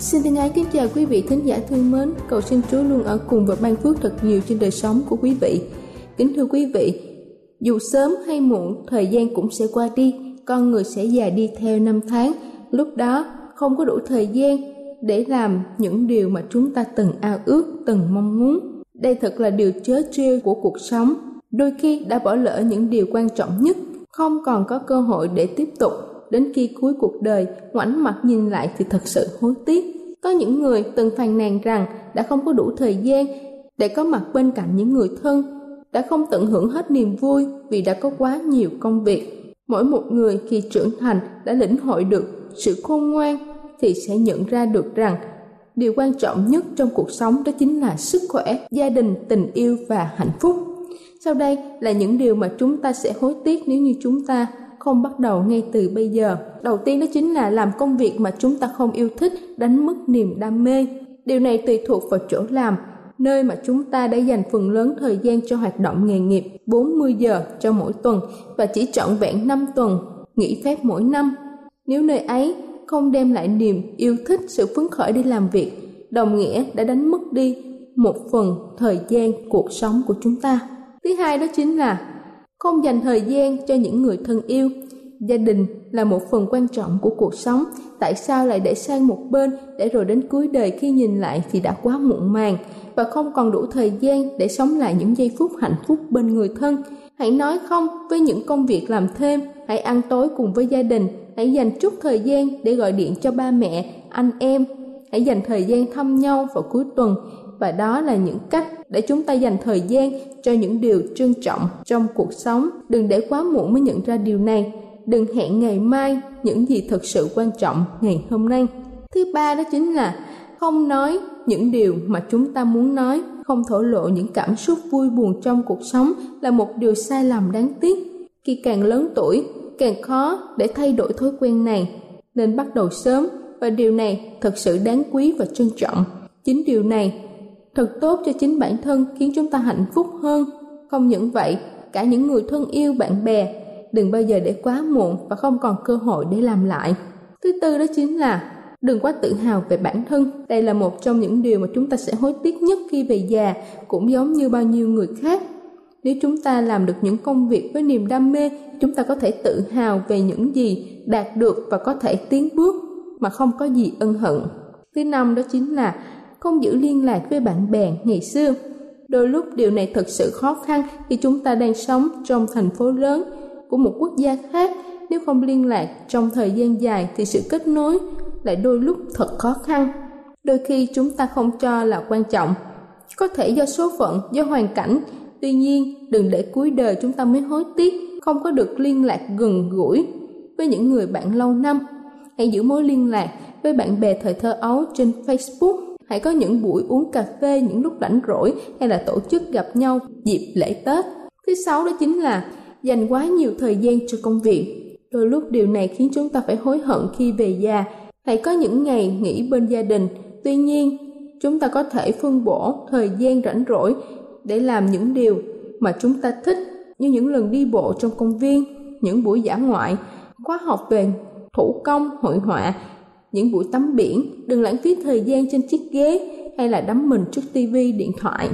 Xin thân ái kính chào quý vị thính giả thương mến, cầu xin Chúa luôn ở cùng và ban phước thật nhiều trên đời sống của quý vị. Kính thưa quý vị, dù sớm hay muộn, thời gian cũng sẽ qua đi, con người sẽ già đi theo năm tháng. Lúc đó không có đủ thời gian để làm những điều mà chúng ta từng ao ước, từng mong muốn. Đây thật là điều chớ trêu của cuộc sống. Đôi khi đã bỏ lỡ những điều quan trọng nhất, không còn có cơ hội để tiếp tục đến khi cuối cuộc đời ngoảnh mặt nhìn lại thì thật sự hối tiếc có những người từng phàn nàn rằng đã không có đủ thời gian để có mặt bên cạnh những người thân, đã không tận hưởng hết niềm vui vì đã có quá nhiều công việc. Mỗi một người khi trưởng thành đã lĩnh hội được sự khôn ngoan thì sẽ nhận ra được rằng điều quan trọng nhất trong cuộc sống đó chính là sức khỏe, gia đình, tình yêu và hạnh phúc. Sau đây là những điều mà chúng ta sẽ hối tiếc nếu như chúng ta không bắt đầu ngay từ bây giờ. Đầu tiên đó chính là làm công việc mà chúng ta không yêu thích, đánh mất niềm đam mê. Điều này tùy thuộc vào chỗ làm, nơi mà chúng ta đã dành phần lớn thời gian cho hoạt động nghề nghiệp 40 giờ cho mỗi tuần và chỉ trọn vẹn 5 tuần nghỉ phép mỗi năm. Nếu nơi ấy không đem lại niềm yêu thích sự phấn khởi đi làm việc, đồng nghĩa đã đánh mất đi một phần thời gian cuộc sống của chúng ta. Thứ hai đó chính là không dành thời gian cho những người thân yêu. Gia đình là một phần quan trọng của cuộc sống. Tại sao lại để sang một bên để rồi đến cuối đời khi nhìn lại thì đã quá muộn màng và không còn đủ thời gian để sống lại những giây phút hạnh phúc bên người thân? Hãy nói không với những công việc làm thêm. Hãy ăn tối cùng với gia đình. Hãy dành chút thời gian để gọi điện cho ba mẹ, anh em. Hãy dành thời gian thăm nhau vào cuối tuần và đó là những cách để chúng ta dành thời gian cho những điều trân trọng trong cuộc sống. Đừng để quá muộn mới nhận ra điều này. Đừng hẹn ngày mai những gì thực sự quan trọng ngày hôm nay. Thứ ba đó chính là không nói những điều mà chúng ta muốn nói. Không thổ lộ những cảm xúc vui buồn trong cuộc sống là một điều sai lầm đáng tiếc. Khi càng lớn tuổi, càng khó để thay đổi thói quen này. Nên bắt đầu sớm. Và điều này thật sự đáng quý và trân trọng. Chính điều này thật tốt cho chính bản thân, khiến chúng ta hạnh phúc hơn. Không những vậy, cả những người thân yêu, bạn bè, đừng bao giờ để quá muộn và không còn cơ hội để làm lại. Thứ tư đó chính là, đừng quá tự hào về bản thân. Đây là một trong những điều mà chúng ta sẽ hối tiếc nhất khi về già, cũng giống như bao nhiêu người khác. Nếu chúng ta làm được những công việc với niềm đam mê, chúng ta có thể tự hào về những gì đạt được và có thể tiến bước, mà không có gì ân hận. Thứ năm đó chính là không giữ liên lạc với bạn bè ngày xưa. Đôi lúc điều này thật sự khó khăn khi chúng ta đang sống trong thành phố lớn của một quốc gia khác. Nếu không liên lạc trong thời gian dài thì sự kết nối lại đôi lúc thật khó khăn. Đôi khi chúng ta không cho là quan trọng. Có thể do số phận, do hoàn cảnh. Tuy nhiên, đừng để cuối đời chúng ta mới hối tiếc, không có được liên lạc gần gũi với những người bạn lâu năm. Hãy giữ mối liên lạc với bạn bè thời thơ ấu trên Facebook. Hãy có những buổi uống cà phê những lúc rảnh rỗi hay là tổ chức gặp nhau dịp lễ Tết. Thứ sáu đó chính là dành quá nhiều thời gian cho công việc. Đôi lúc điều này khiến chúng ta phải hối hận khi về già. Hãy có những ngày nghỉ bên gia đình. Tuy nhiên, chúng ta có thể phân bổ thời gian rảnh rỗi để làm những điều mà chúng ta thích như những lần đi bộ trong công viên, những buổi dã ngoại, khóa học về thủ công, hội họa, những buổi tắm biển, đừng lãng phí thời gian trên chiếc ghế hay là đắm mình trước tivi, điện thoại.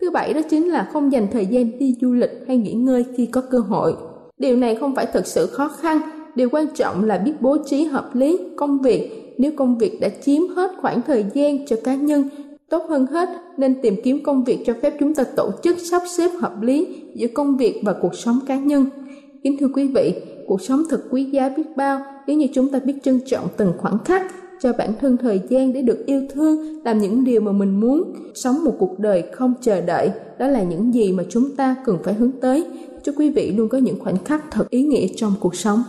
Thứ bảy đó chính là không dành thời gian đi du lịch hay nghỉ ngơi khi có cơ hội. Điều này không phải thực sự khó khăn, điều quan trọng là biết bố trí hợp lý công việc nếu công việc đã chiếm hết khoảng thời gian cho cá nhân tốt hơn hết nên tìm kiếm công việc cho phép chúng ta tổ chức sắp xếp hợp lý giữa công việc và cuộc sống cá nhân kính thưa quý vị cuộc sống thật quý giá biết bao. Nếu như chúng ta biết trân trọng từng khoảnh khắc, cho bản thân thời gian để được yêu thương, làm những điều mà mình muốn, sống một cuộc đời không chờ đợi, đó là những gì mà chúng ta cần phải hướng tới. Chúc quý vị luôn có những khoảnh khắc thật ý nghĩa trong cuộc sống.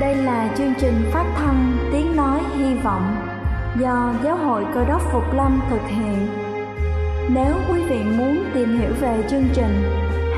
Đây là chương trình phát thanh tiếng nói hy vọng do giáo hội cơ đốc phục lâm thực hiện. Nếu quý vị muốn tìm hiểu về chương trình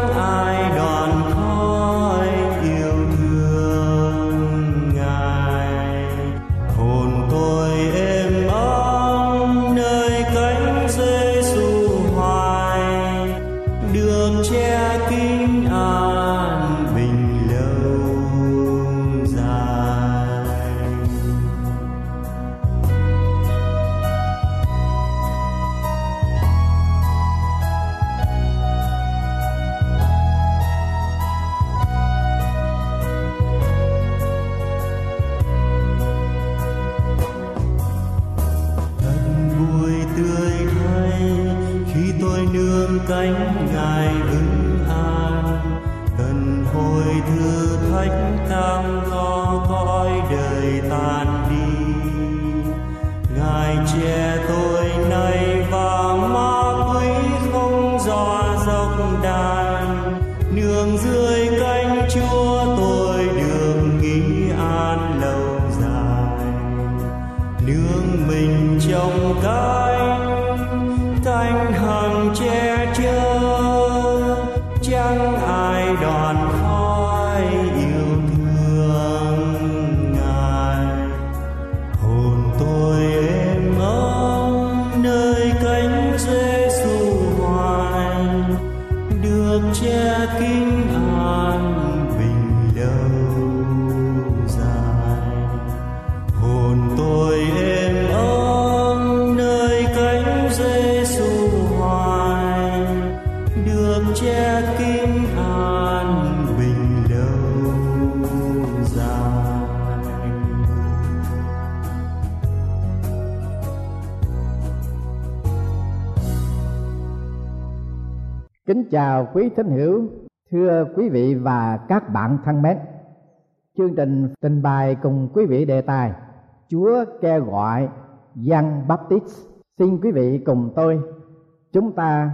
Dòng đàn together. Kính chào quý thính hữu, thưa quý vị và các bạn thân mến. Chương trình trình bày cùng quý vị đề tài Chúa kêu gọi Giăng Baptist. Xin quý vị cùng tôi chúng ta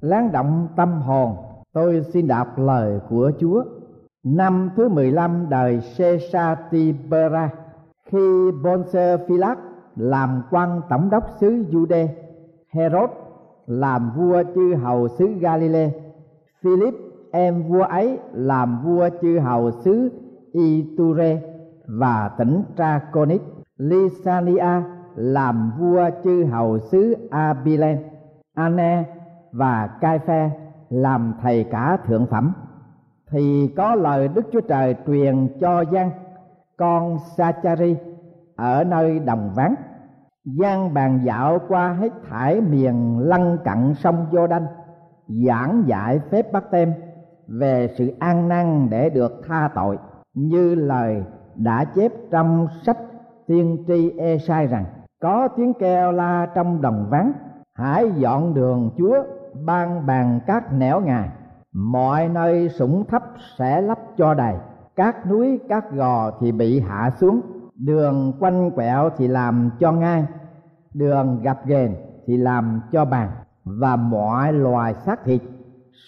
lắng động tâm hồn. Tôi xin đọc lời của Chúa. Năm thứ 15 đời Caesar Tibera khi Pontius Pilate làm quan tổng đốc xứ Jude, Herod làm vua chư hầu xứ Galilee. Philip, em vua ấy, làm vua chư hầu xứ Iture và tỉnh Traconic. Lysania, làm vua chư hầu xứ Abilene. Anne và Caiphe làm thầy cả thượng phẩm. Thì có lời Đức Chúa Trời truyền cho Giăng, con Sachari, ở nơi đồng vắng gian bàn dạo qua hết thải miền lân cận sông vô Đanh giảng dạy phép bắt tem về sự an năng để được tha tội, như lời đã chép trong sách tiên tri e sai rằng, có tiếng kêu la trong đồng vắng, hãy dọn đường chúa, ban bàn các nẻo ngài. Mọi nơi sủng thấp sẽ lấp cho đầy, các núi, các gò thì bị hạ xuống đường quanh quẹo thì làm cho ngay đường gặp ghềnh thì làm cho bàn và mọi loài xác thịt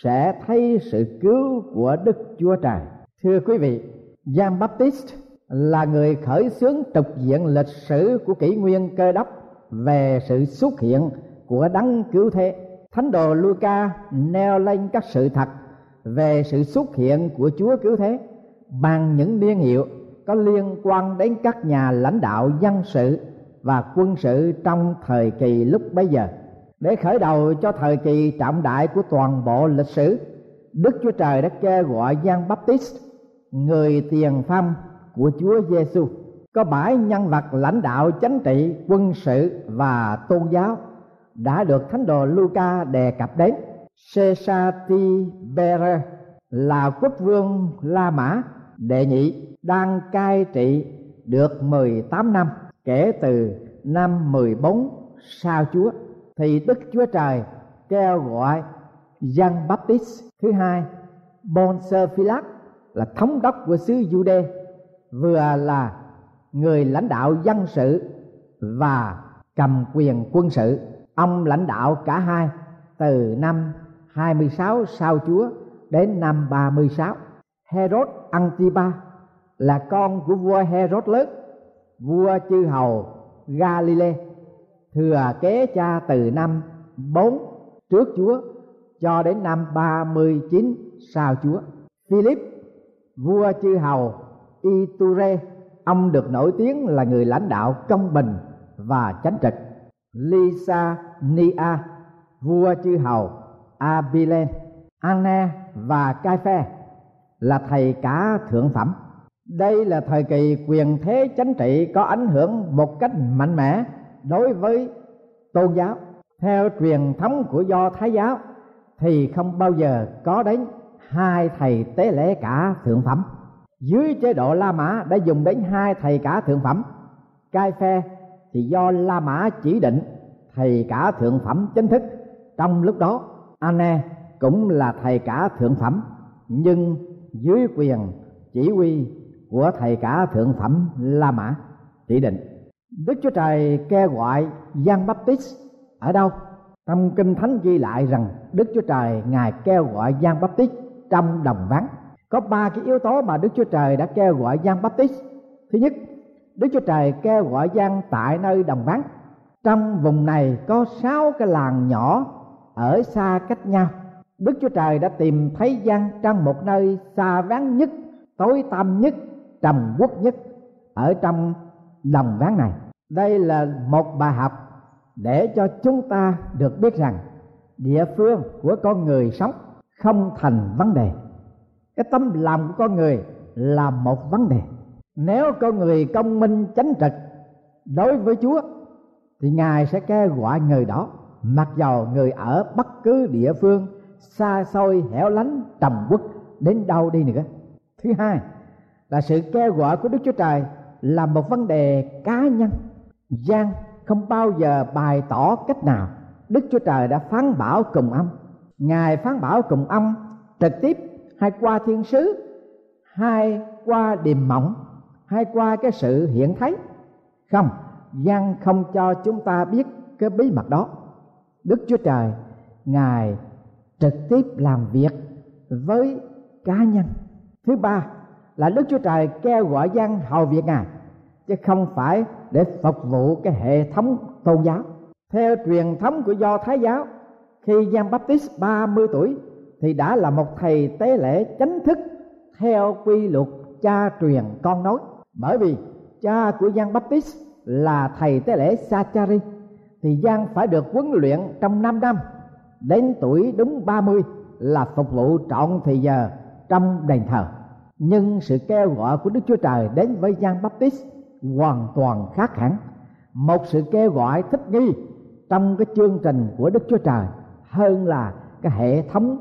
sẽ thấy sự cứu của Đức Chúa Trời. Thưa quý vị, Jean Baptist là người khởi xướng trục diện lịch sử của kỷ nguyên cơ đốc về sự xuất hiện của đấng cứu thế. Thánh đồ Luca nêu lên các sự thật về sự xuất hiện của Chúa cứu thế bằng những niên hiệu có liên quan đến các nhà lãnh đạo dân sự và quân sự trong thời kỳ lúc bấy giờ. Để khởi đầu cho thời kỳ trọng đại của toàn bộ lịch sử, đức chúa trời đã kêu gọi giang baptist, người tiền phong của chúa giêsu có bảy nhân vật lãnh đạo chính trị, quân sự và tôn giáo đã được thánh đồ Luca đề cập đến. Caesar Tiberius là quốc vương La Mã đệ nhị đang cai trị được 18 năm, kể từ năm 14 sau Chúa, thì Đức Chúa Trời kêu gọi Giăng Baptist thứ hai Bonser là thống đốc của xứ Jude vừa là người lãnh đạo dân sự và cầm quyền quân sự. Ông lãnh đạo cả hai từ năm 26 sau Chúa đến năm 36 Herod Antipa là con của vua Herod lớn, vua chư hầu Galilee thừa kế cha từ năm 4 trước Chúa cho đến năm 39 sau Chúa. Philip, vua chư hầu Iture, ông được nổi tiếng là người lãnh đạo công bình và chánh trực. Lisa Nia vua chư hầu Abilene Anna và Cai-phe là thầy cả thượng phẩm. Đây là thời kỳ quyền thế chính trị có ảnh hưởng một cách mạnh mẽ đối với tôn giáo. Theo truyền thống của do thái giáo thì không bao giờ có đến hai thầy tế lễ cả thượng phẩm. Dưới chế độ la mã đã dùng đến hai thầy cả thượng phẩm. Cai phe thì do la mã chỉ định thầy cả thượng phẩm chính thức. Trong lúc đó, anne cũng là thầy cả thượng phẩm, nhưng dưới quyền chỉ huy của thầy cả thượng phẩm La Mã chỉ định. Đức Chúa Trời kêu gọi Giăng Baptist ở đâu? Trong Kinh Thánh ghi lại rằng Đức Chúa Trời Ngài kêu gọi Giăng Baptist trong đồng vắng. Có ba cái yếu tố mà Đức Chúa Trời đã kêu gọi Giăng Baptist. Thứ nhất, Đức Chúa Trời kêu gọi Giăng tại nơi đồng vắng trong vùng này có sáu cái làng nhỏ ở xa cách nhau đức chúa trời đã tìm thấy gian trong một nơi xa vắng nhất, tối tăm nhất, trầm quốc nhất, ở trong đồng ván này. Đây là một bài học để cho chúng ta được biết rằng địa phương của con người sống không thành vấn đề. Cái tâm lòng của con người là một vấn đề. Nếu con người công minh chánh trực đối với chúa, thì ngài sẽ kêu gọi người đó, mặc dầu người ở bất cứ địa phương xa xôi hẻo lánh trầm quốc đến đâu đi nữa. Thứ hai là sự kêu gọi của đức chúa trời là một vấn đề cá nhân. Gian không bao giờ bày tỏ cách nào. Đức chúa trời đã phán bảo cùng ông. Ngài phán bảo cùng ông trực tiếp hay qua thiên sứ hay qua điềm mộng hay qua cái sự hiện thấy. Không gian không cho chúng ta biết cái bí mật đó. Đức chúa trời, ngài trực tiếp làm việc với cá nhân. Thứ ba là đức chúa trời kêu gọi dân hầu việc ngài, chứ không phải để phục vụ cái hệ thống tôn giáo. Theo truyền thống của do thái giáo, khi gian Baptist 30 tuổi thì đã là một thầy tế lễ chánh thức theo quy luật cha truyền con nối. Bởi vì cha của gian Baptist là thầy tế lễ Sachari, thì gian phải được huấn luyện trong 5 năm đến tuổi đúng 30 là phục vụ trọn thời giờ trong đền thờ. Nhưng sự kêu gọi của Đức Chúa Trời đến với Giăng Baptist hoàn toàn khác hẳn. Một sự kêu gọi thích nghi trong cái chương trình của Đức Chúa Trời hơn là cái hệ thống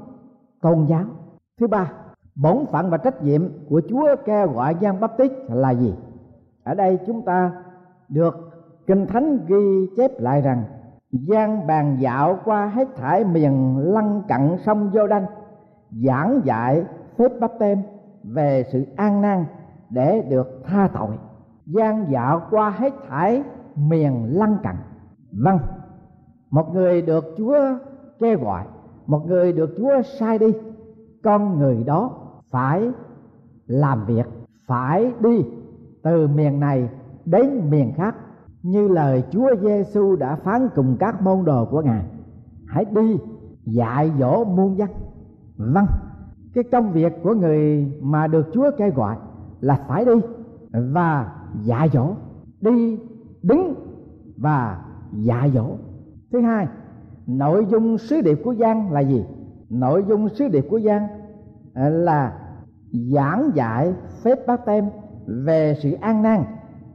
tôn giáo. Thứ ba, bổn phận và trách nhiệm của Chúa kêu gọi Giăng Baptist là gì? Ở đây chúng ta được kinh thánh ghi chép lại rằng gian bàn dạo qua hết thải miền lăng cận sông vô Đanh giảng dạy phép bắp tem về sự an năng để được tha tội. Gian dạo qua hết thải miền lăng cận. Vâng một người được Chúa kêu gọi, một người được Chúa sai đi, con người đó phải làm việc, phải đi từ miền này đến miền khác như lời Chúa Giêsu đã phán cùng các môn đồ của Ngài. Hãy đi, dạy dỗ muôn dân. Vâng cái công việc của người mà được Chúa kêu gọi là phải đi và dạy dỗ. Đi, đứng và dạy dỗ. Thứ hai, nội dung sứ điệp của Giang là gì? Nội dung sứ điệp của Giang à, là giảng dạy phép báp tem về sự an nan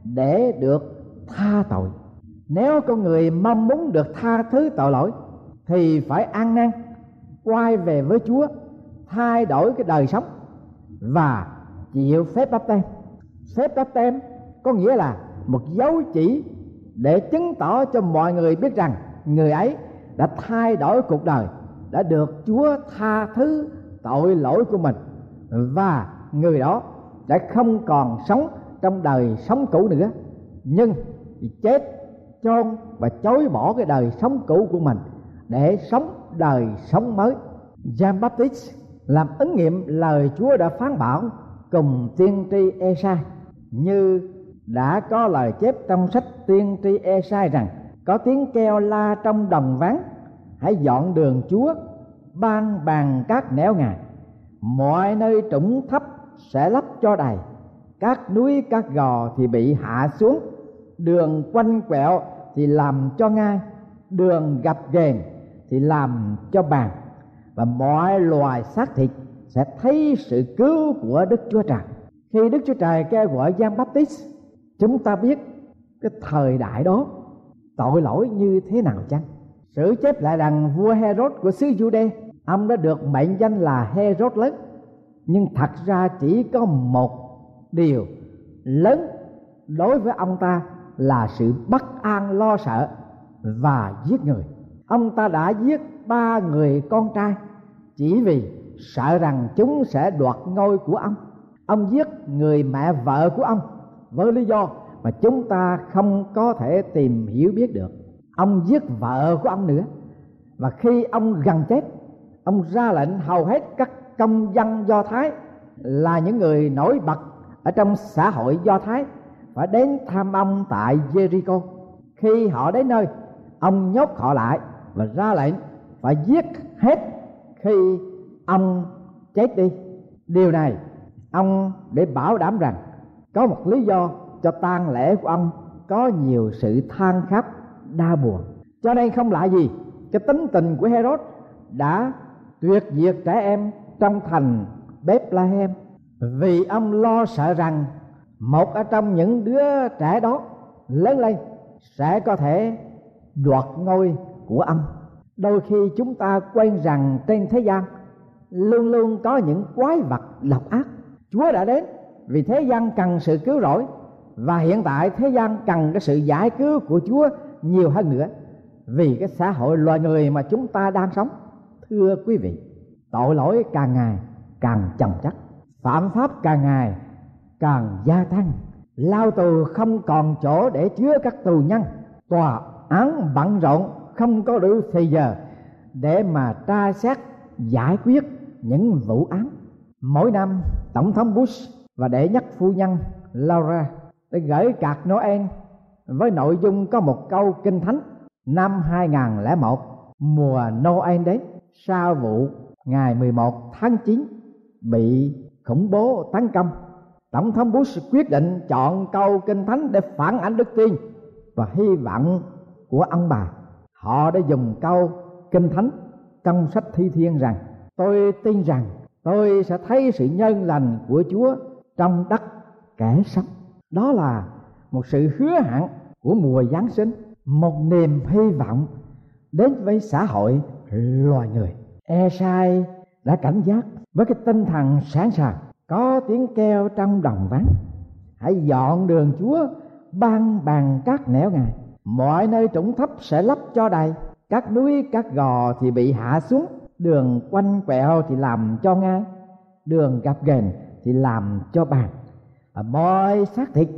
để được tha tội. Nếu con người mong muốn được tha thứ tội lỗi, thì phải ăn năn quay về với chúa, thay đổi cái đời sống và chịu phép báp tem phép báp tem có nghĩa là một dấu chỉ để chứng tỏ cho mọi người biết rằng người ấy đã thay đổi cuộc đời, đã được chúa tha thứ tội lỗi của mình và người đó sẽ không còn sống trong đời sống cũ nữa. Nhưng chết, chôn và chối bỏ cái đời sống cũ của mình để sống đời sống mới. Jean Baptist làm ứng nghiệm lời Chúa đã phán bảo cùng tiên tri Esai. Như đã có lời chép trong sách tiên tri Esai rằng, có tiếng kêu la trong đồng vắng, hãy dọn đường Chúa, ban bàn các nẻo ngài. Mọi nơi trũng thấp sẽ lấp cho đầy, các núi các gò thì bị hạ xuống đường quanh quẹo thì làm cho ngay đường gập ghềnh thì làm cho bàn và mọi loài xác thịt sẽ thấy sự cứu của Đức Chúa Trời. Khi Đức Chúa Trời kêu gọi Giăng Baptist, chúng ta biết cái thời đại đó tội lỗi như thế nào chăng? Sử chép lại rằng vua Herod của xứ Jude, ông đã được mệnh danh là Herod lớn, nhưng thật ra chỉ có một điều lớn đối với ông ta là sự bất an lo sợ và giết người. Ông ta đã giết ba người con trai, chỉ vì sợ rằng chúng sẽ đoạt ngôi của ông. Ông giết người mẹ vợ của ông với lý do mà chúng ta không có thể tìm hiểu biết được. Ông giết vợ của ông nữa. Và khi ông gần chết, ông ra lệnh hầu hết các công dân do thái là những người nổi bật ở trong xã hội do thái phải đến thăm ông tại Jericho. Khi họ đến nơi, ông nhốt họ lại và ra lệnh phải giết hết khi ông chết đi. Điều này ông để bảo đảm rằng có một lý do cho tang lễ của ông có nhiều sự than khóc đa buồn. Cho nên không lạ gì, cái tính tình của Herod đã tuyệt diệt trẻ em trong thành Bethlehem. Vì ông lo sợ rằng một ở trong những đứa trẻ đó lớn lên sẽ có thể đoạt ngôi của âm đôi khi chúng ta quen rằng trên thế gian luôn luôn có những quái vật độc ác. Chúa đã đến vì thế gian cần sự cứu rỗi và hiện tại thế gian cần cái sự giải cứu của chúa nhiều hơn nữa. Vì cái xã hội loài người mà chúng ta đang sống, thưa quý vị, tội lỗi càng ngày càng chồng chất, phạm pháp càng ngày càng gia tăng. Lao tù không còn chỗ để chứa các tù nhân. Tòa án bận rộn, không có đủ thời giờ để mà tra xét, giải quyết những vụ án. Mỗi năm, tổng thống bush và đệ nhất phu nhân laura đã gửi cạc noel với nội dung có một câu kinh thánh. Năm 2001 mùa Noel đến, sau vụ ngày 11 tháng 9 bị khủng bố tấn công tổng thống bush quyết định chọn câu kinh thánh để phản ánh đức tin và hy vọng của ông bà. Họ đã dùng câu kinh thánh trong sách thi thiên rằng, tôi tin rằng tôi sẽ thấy sự nhân lành của chúa trong đất kẻ sống. Đó là một sự hứa hẹn của mùa giáng sinh, một niềm hy vọng đến với xã hội loài người. Esai đã cảnh giác với cái tinh thần sẵn sàng có tiếng kêu trong đồng vắng. Hãy dọn đường chúa, ban bàn các nẻo ngài. Mọi nơi trũng thấp sẽ lấp cho đầy. Các núi, các gò thì bị hạ xuống. Đường quanh quẹo thì làm cho ngang. Đường gặp ghềnh thì làm cho bàn và mọi xác thịt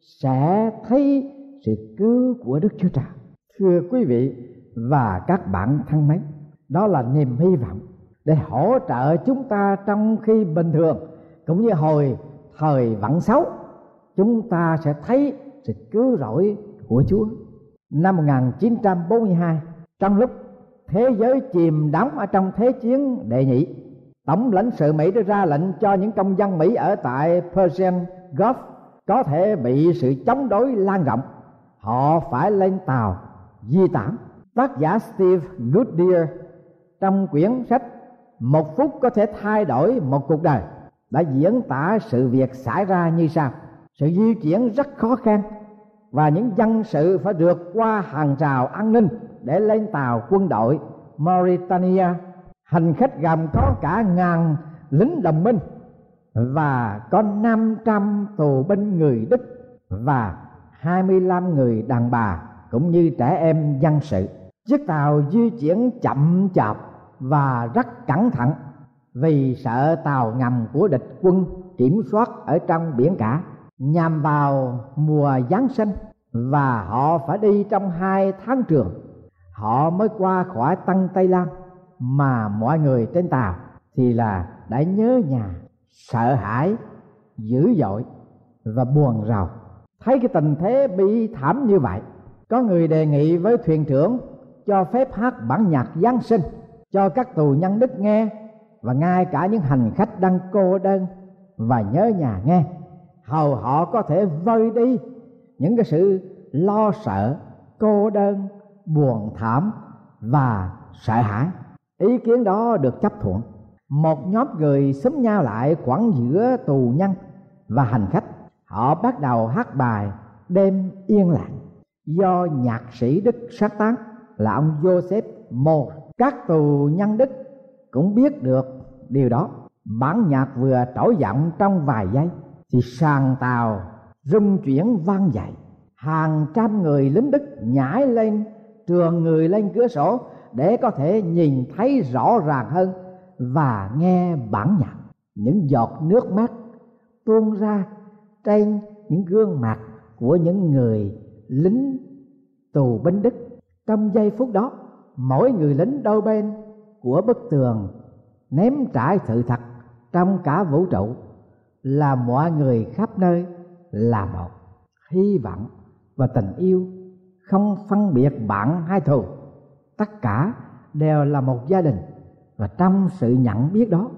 sẽ thấy sự cứu của đức chúa trời. Thưa quý vị và các bạn thân mến, đó là niềm hy vọng để hỗ trợ chúng ta trong khi bình thường cũng như hồi thời vặn xấu chúng ta sẽ thấy sự cứu rỗi của Chúa. Năm 1942, trong lúc thế giới chìm đắm ở trong thế chiến đệ nhị, tổng lãnh sự Mỹ đã ra lệnh cho những công dân Mỹ ở tại Persian Gulf có thể bị sự chống đối lan rộng. Họ phải lên tàu di tản. Tác giả Steve Goodyear trong quyển sách Một phút có thể thay đổi một cuộc đời đã diễn tả sự việc xảy ra như sau. Sự di chuyển rất khó khăn và những dân sự phải vượt qua hàng rào an ninh để lên tàu quân đội. Mauritania, hành khách gồm có cả ngàn lính đồng minh và có 500 tù binh người Đức và 25 người đàn bà cũng như trẻ em dân sự. Chiếc tàu di chuyển chậm chạp và rất cẩn thận vì sợ tàu ngầm của địch quân kiểm soát ở trong biển cả, nhằm vào mùa giáng sinh, và họ phải đi trong hai tháng trường. Họ mới qua khỏi tân tây lan, mà mọi người trên tàu thì là đã nhớ nhà, sợ hãi, dữ dội và buồn rầu. Thấy cái tình thế bi thảm như vậy, có người đề nghị với thuyền trưởng cho phép hát bản nhạc giáng sinh cho các tù nhân đức nghe và ngay cả những hành khách đang cô đơn và nhớ nhà nghe, hầu họ có thể vơi đi những cái sự lo sợ, cô đơn, buồn, thảm và sợ hãi. Ý kiến đó được chấp thuận. Một nhóm người xúm nhau lại khoảng giữa tù nhân và hành khách. Họ bắt đầu hát bài đêm yên lặng do nhạc sĩ đức sáng tác là ông joseph moore. Các tù nhân đức cũng biết được điều đó. Bản nhạc vừa trỗi giọng trong vài giây, thì sàn tàu rung chuyển vang dậy. Hàng trăm người lính đức nhảy lên, trường người lên cửa sổ để có thể nhìn thấy rõ ràng hơn và nghe bản nhạc. Những giọt nước mắt tuôn ra trên những gương mặt của những người lính tù binh đức. Trong giây phút đó, mỗi người lính đôi bên của bức tường, ném trải sự thật trong cả vũ trụ, là mọi người khắp nơi là một. Hy vọng và tình yêu không phân biệt bạn hay thù, tất cả đều là một gia đình. Và trong sự nhận biết đó,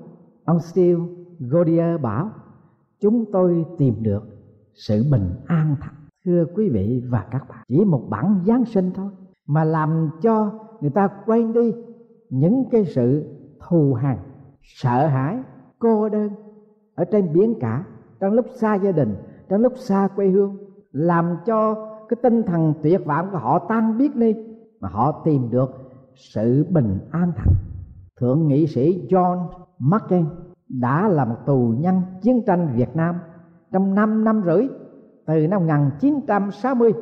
ông Steve Godier bảo, chúng tôi tìm được sự bình an thật. Thưa quý vị và các bạn, chỉ một bản giáng sinh thôi mà làm cho người ta quên đi những cái sự thù hằn, sợ hãi, cô đơn ở trên biển cả, trong lúc xa gia đình, trong lúc xa quê hương, làm cho cái tinh thần tuyệt vọng của họ tan biết đi, mà họ tìm được sự bình an thật. Thượng nghị sĩ John McCain đã là một tù nhân chiến tranh Việt Nam trong 5 năm rưỡi, từ năm 1960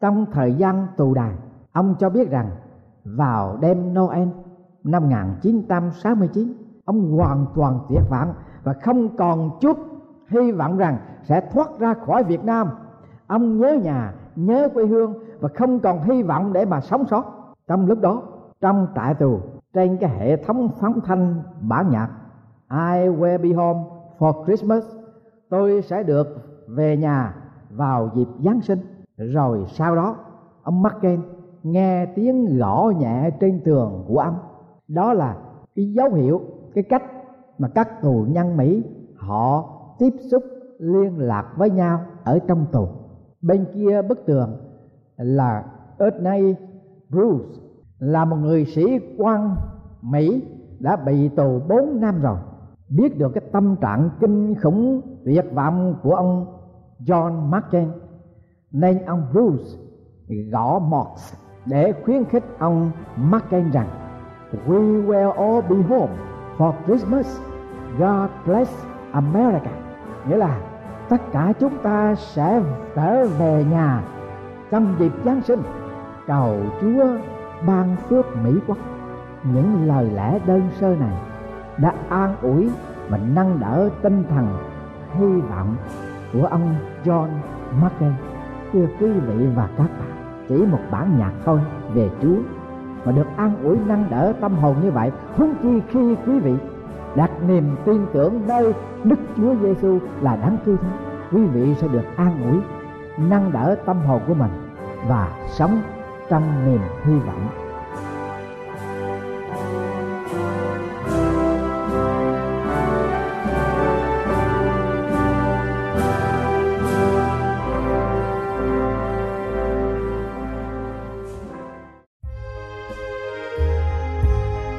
trong thời gian tù đài, ông cho biết rằng vào đêm Noel năm 1969 ông hoàn toàn tuyệt vọng và không còn chút hy vọng rằng sẽ thoát ra khỏi Việt Nam. Ông nhớ nhà, nhớ quê hương và không còn hy vọng để mà sống sót. Trong lúc đó, trong trại tù, trên cái hệ thống phóng thanh bản nhạc, I will be home for Christmas, tôi sẽ được về nhà vào dịp Giáng sinh. Rồi sau đó, ông McCain nghe tiếng gõ nhẹ trên tường của ông đó là cái dấu hiệu, cái cách mà các tù nhân Mỹ họ tiếp xúc, liên lạc với nhau ở trong tù. Bên kia bức tường là Ernest Bruce, là một người sĩ quan Mỹ đã bị tù 4 năm rồi. Biết được cái tâm trạng kinh khủng, tuyệt vọng của ông John McCain, nên ông Bruce gõ Marx để khuyến khích ông McCain rằng We will all be home for Christmas. God bless America. Nghĩa là tất cả chúng ta sẽ trở về nhà trong dịp Giáng sinh. Cầu Chúa ban phước Mỹ quốc. Những lời lẽ đơn sơ này đã an ủi và nâng đỡ tinh thần hy vọng của ông John McCain. Thưa quý vị và các bạn, chỉ một bản nhạc thôi về Chúa mà được an ủi nâng đỡ tâm hồn như vậy, huống chi khi quý vị đặt niềm tin tưởng nơi Đức Chúa Giêsu là đáng cứu thế quý vị sẽ được an ủi, nâng đỡ tâm hồn của mình và sống trong niềm hy vọng.